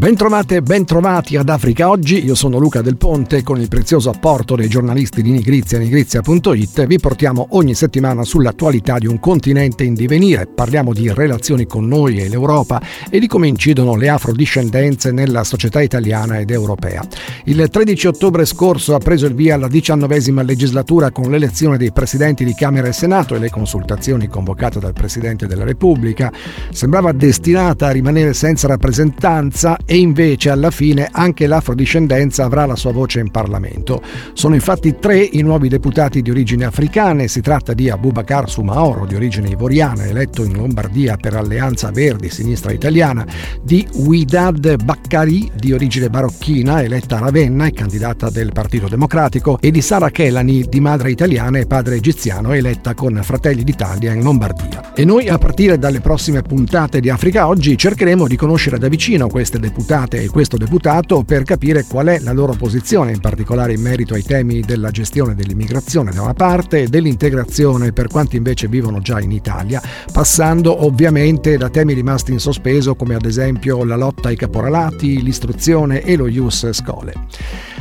Bentrovate e bentrovati ad Africa Oggi, io sono Luca Del Ponte con il prezioso apporto dei giornalisti di Nigrizia Nigrizia.it vi portiamo ogni settimana sull'attualità di un continente in divenire, parliamo di relazioni con noi e l'Europa e di come incidono le afrodiscendenze nella società italiana ed europea. Il 13 ottobre scorso ha preso il via la diciannovesima legislatura con l'elezione dei presidenti di Camera e Senato e le consultazioni convocate dal Presidente della Repubblica. Sembrava destinata a rimanere senza rappresentanza e invece alla fine anche l'afrodiscendenza avrà la sua voce in Parlamento. Sono infatti tre i nuovi deputati di origine africana, si tratta di Abubakar Sumaoro di origine ivoriana, eletto in Lombardia per Alleanza Verdi Sinistra Italiana, di Widad Baccari di origine marocchina, eletta a Ravenna e candidata del Partito Democratico, e di Sara Kelani di madre italiana e padre egiziano, eletta con Fratelli d'Italia in Lombardia. E noi a partire dalle prossime puntate di Africa Oggi cercheremo di conoscere da vicino queste deputate deputate e questo deputato per capire qual è la loro posizione, in particolare in merito ai temi della gestione dell'immigrazione da una parte e dell'integrazione per quanti invece vivono già in Italia, passando ovviamente da temi rimasti in sospeso come ad esempio la lotta ai caporalati, l'istruzione e lo Ius Scole.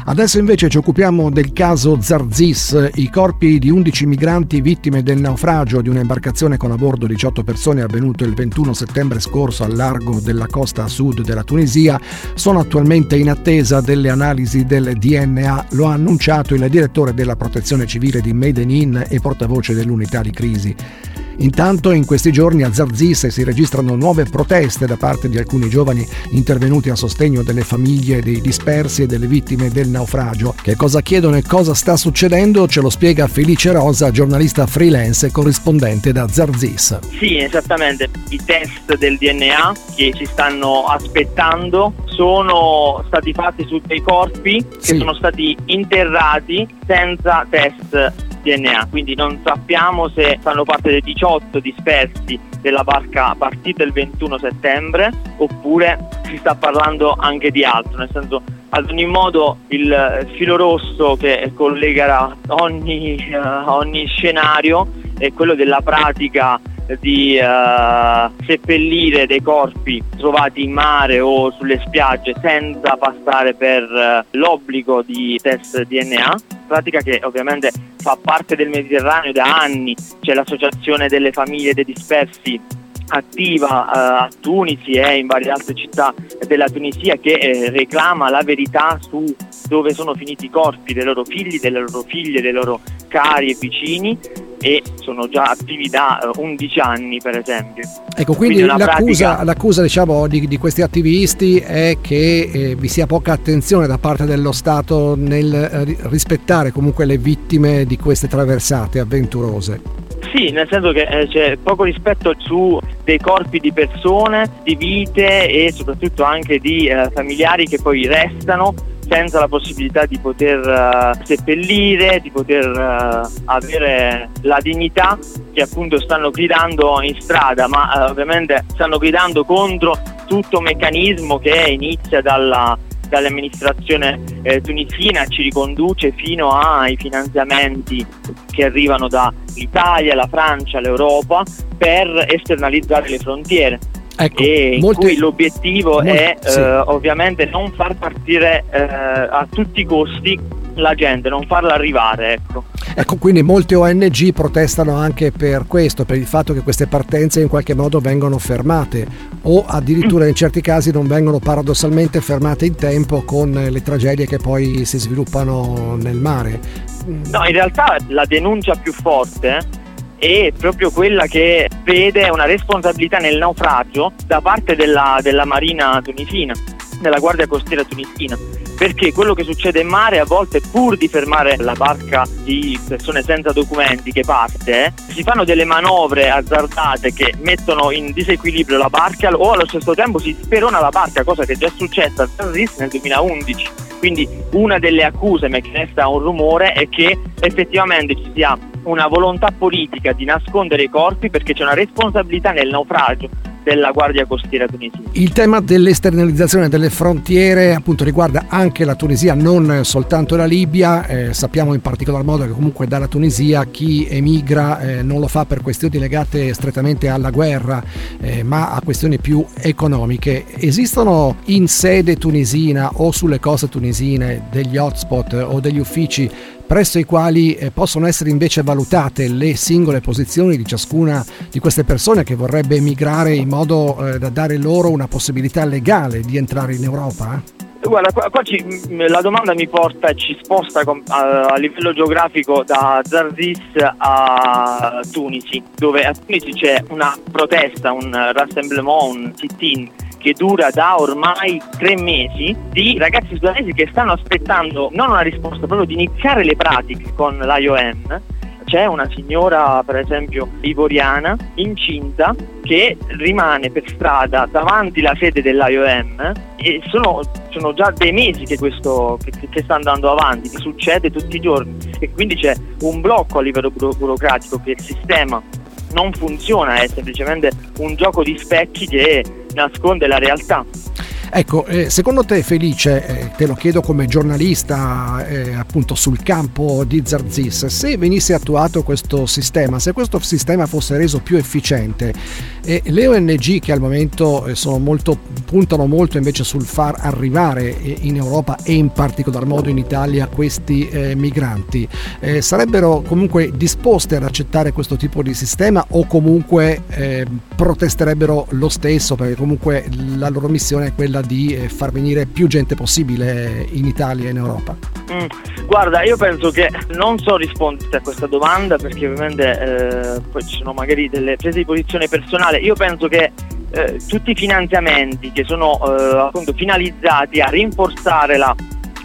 Adesso invece ci occupiamo del caso Zarzis, i corpi di 11 migranti vittime del naufragio di un'imbarcazione con a bordo 18 persone avvenuto il 21 settembre scorso al largo della costa sud della Tunisia sono attualmente in attesa delle analisi del DNA, lo ha annunciato il direttore della protezione civile di Medellin e portavoce dell'unità di crisi. Intanto in questi giorni a Zarzis si registrano nuove proteste da parte di alcuni giovani intervenuti a sostegno delle famiglie dei dispersi e delle vittime del naufragio. Che cosa chiedono e cosa sta succedendo ce lo spiega Felice Rosa, giornalista freelance e corrispondente da Zarzis. Sì, esattamente. I test del DNA che ci stanno aspettando sono stati fatti su dei corpi che sì. sono stati interrati senza test DNA, quindi non sappiamo se fanno parte dei 18 dispersi della barca partita il 21 settembre oppure si sta parlando anche di altro, nel senso ad ogni modo il filo rosso che collegherà ogni, uh, ogni scenario è quello della pratica di uh, seppellire dei corpi trovati in mare o sulle spiagge senza passare per uh, l'obbligo di test DNA, pratica che ovviamente fa parte del Mediterraneo da anni, c'è l'associazione delle famiglie dei dispersi attiva uh, a Tunisi e in varie altre città della Tunisia che eh, reclama la verità su dove sono finiti i corpi dei loro figli, delle loro figlie, dei loro cari e vicini e sono già attivi da 11 eh, anni per esempio. Ecco, quindi, quindi l'accusa, pratica... l'accusa diciamo, di, di, questi attivisti è che eh, vi sia poca attenzione da parte dello Stato nel eh, rispettare comunque le vittime di queste traversate avventurose. Sì, nel senso che eh, c'è poco rispetto su dei corpi di persone, di vite e soprattutto anche di eh, familiari che poi restano senza la possibilità di poter uh, seppellire, di poter uh, avere la dignità che appunto stanno gridando in strada, ma uh, ovviamente stanno gridando contro tutto un meccanismo che inizia dalla, dall'amministrazione eh, tunisina ci riconduce fino ai finanziamenti che arrivano dall'Italia, la Francia, l'Europa per esternalizzare le frontiere. Ecco, e in molte, cui l'obiettivo molte, è sì. eh, ovviamente non far partire eh, a tutti i costi la gente, non farla arrivare. Ecco. ecco, quindi molte ONG protestano anche per questo, per il fatto che queste partenze in qualche modo vengono fermate o addirittura in certi casi non vengono paradossalmente fermate in tempo con le tragedie che poi si sviluppano nel mare. No, in realtà la denuncia più forte è proprio quella che vede una responsabilità nel naufragio da parte della, della Marina tunisina, della Guardia Costiera tunisina. Perché quello che succede in mare a volte pur di fermare la barca di persone senza documenti che parte si fanno delle manovre azzardate che mettono in disequilibrio la barca o allo stesso tempo si sperona la barca cosa che è già successa a Zarris nel 2011 quindi una delle accuse ma che resta un rumore è che effettivamente ci sia una volontà politica di nascondere i corpi perché c'è una responsabilità nel naufragio della Guardia Costiera tunisina. Il tema dell'esternalizzazione delle frontiere appunto riguarda anche la Tunisia, non soltanto la Libia. Eh, sappiamo in particolar modo che comunque dalla Tunisia chi emigra eh, non lo fa per questioni legate strettamente alla guerra, eh, ma a questioni più economiche. Esistono in sede tunisina o sulle coste tunisine degli hotspot o degli uffici presso i quali eh, possono essere invece valutate le singole posizioni di ciascuna di queste persone che vorrebbe emigrare in modo eh, da dare loro una possibilità legale di entrare in Europa? Guarda, qua, qua ci, la domanda mi porta e ci sposta com, a, a, livello geografico da Zarzis a Tunisi, dove a Tunisi c'è una protesta, un rassemblement, un sit-in che dura da ormai tre mesi di ragazzi sudanesi che stanno aspettando non una risposta, proprio di iniziare le pratiche con l'IOM c'è una signora, per esempio, ivoriana, incinta, che rimane per strada davanti alla sede dell'IOM e sono, sono già dei mesi che questo che, che, sta andando avanti, che succede tutti i giorni. E quindi c'è un blocco a livello burocratico che il sistema non funziona, è semplicemente un gioco di specchi che nasconde la realtà. Ecco, eh, secondo te Felice, eh, te lo chiedo come giornalista eh, appunto sul campo di Zarzis, se venisse attuato questo sistema, se questo sistema fosse reso più efficiente, le ONG che al momento eh, molto, puntano molto invece sul far arrivare eh, in Europa e in particolar modo in Italia questi eh, migranti, sarebbero comunque disposte ad accettare questo tipo di sistema o comunque protesterebbero lo stesso perché comunque la loro missione è quella di eh, far venire più gente possibile in Italia e in Europa? Mm, guarda, io penso che non so rispondere a questa domanda perché ovviamente eh, poi ci sono magari delle prese di posizione personale. Io penso che eh, tutti i finanziamenti che sono eh, finalizzati a rinforzare la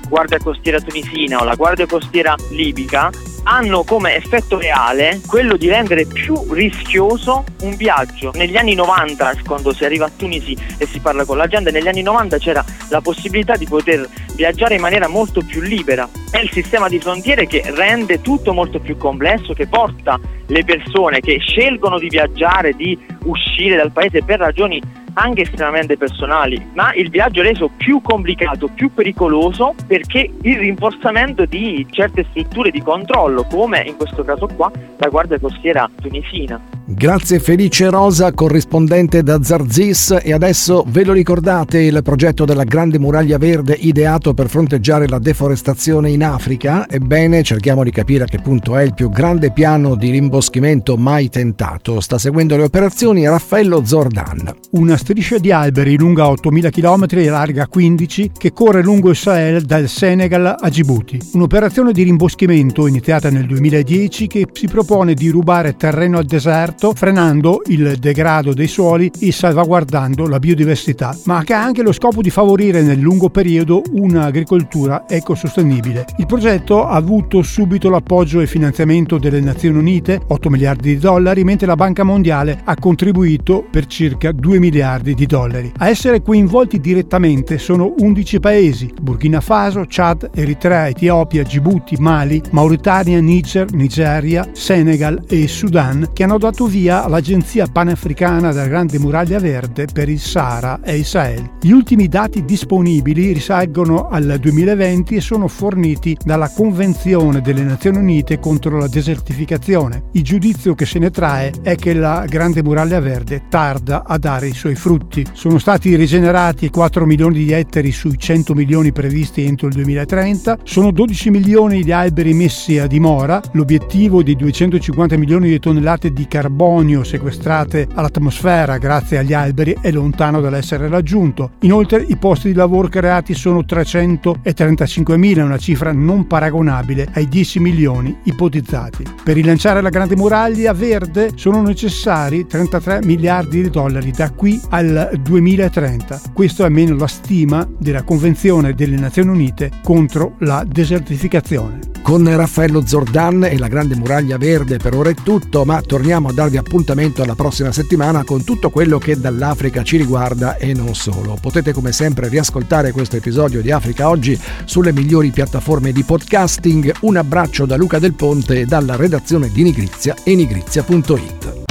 Guardia Costiera tunisina o la Guardia Costiera libica hanno come effetto reale quello di rendere più rischioso un viaggio. Negli anni 90, quando si arriva a Tunisi e si parla con la gente, negli anni 90 c'era la possibilità di poter viaggiare in maniera molto più libera. È il sistema di frontiere che rende tutto molto più complesso, che porta le persone che scelgono di viaggiare, di uscire dal paese per ragioni anche estremamente personali, ma il viaggio è reso più complicato, più pericoloso perché il rinforzamento di certe strutture di controllo, come in questo caso qua la Guardia Costiera tunisina. Grazie Felice Rosa, corrispondente da Zarzis e adesso ve lo ricordate il progetto della Grande Muraglia Verde ideato per fronteggiare la deforestazione in Africa? Ebbene, cerchiamo di capire a che punto è il più grande piano di rimboschimento mai tentato. Sta seguendo le operazioni Raffaello Zordan. Una striscia di alberi lunga 8.000 km e larga 15 che corre lungo il Sahel dal Senegal a Djibouti. Un'operazione di rimboschimento iniziata nel 2010 che si propone di rubare terreno al deserto deserto, frenando il degrado dei suoli e salvaguardando la biodiversità, ma che ha anche lo scopo di favorire nel lungo periodo un'agricoltura ecosostenibile. Il progetto ha avuto subito l'appoggio e finanziamento delle Nazioni Unite, 8 miliardi di dollari, mentre la Banca Mondiale ha contribuito per circa 2 miliardi di dollari. A essere coinvolti direttamente sono 11 paesi, Burkina Faso, Chad, Eritrea, Etiopia, Djibouti, Mali, Mauritania, Niger, Nigeria, Senegal e Sudan, che hanno dato dato via l'Agenzia Panafricana della Grande Muraglia Verde per il Sahara e il Sahel. Gli ultimi dati disponibili risalgono al 2020 e sono forniti dalla Convenzione delle Nazioni Unite contro la desertificazione. Il giudizio che se ne trae è che la Grande Muraglia Verde tarda a dare i suoi frutti. Sono stati rigenerati 4 milioni di ettari sui 100 milioni previsti entro il 2030, sono 12 milioni di alberi messi a dimora, l'obiettivo di 250 milioni di tonnellate di carbonio carbonio sequestrate all'atmosfera grazie agli alberi è lontano dall'essere raggiunto. Inoltre i posti di lavoro creati sono 335.000, una cifra non paragonabile ai 10 milioni ipotizzati. Per rilanciare la Grande Muraglia Verde sono necessari 33 miliardi di dollari da qui al 2030. Questo è almeno la stima della Convenzione delle Nazioni Unite contro la desertificazione. Con Raffaello Zordan e la Grande Muraglia Verde per ora è tutto, ma torniamo a dare darvi appuntamento alla prossima settimana con tutto quello che dall'Africa ci riguarda e non solo. Potete come sempre riascoltare questo episodio di Africa Oggi sulle migliori piattaforme di podcasting. Un abbraccio da Luca Del Ponte e dalla redazione di Nigrizia e nigrizia.it.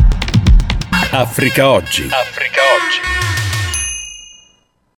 Africa Oggi. Africa Oggi.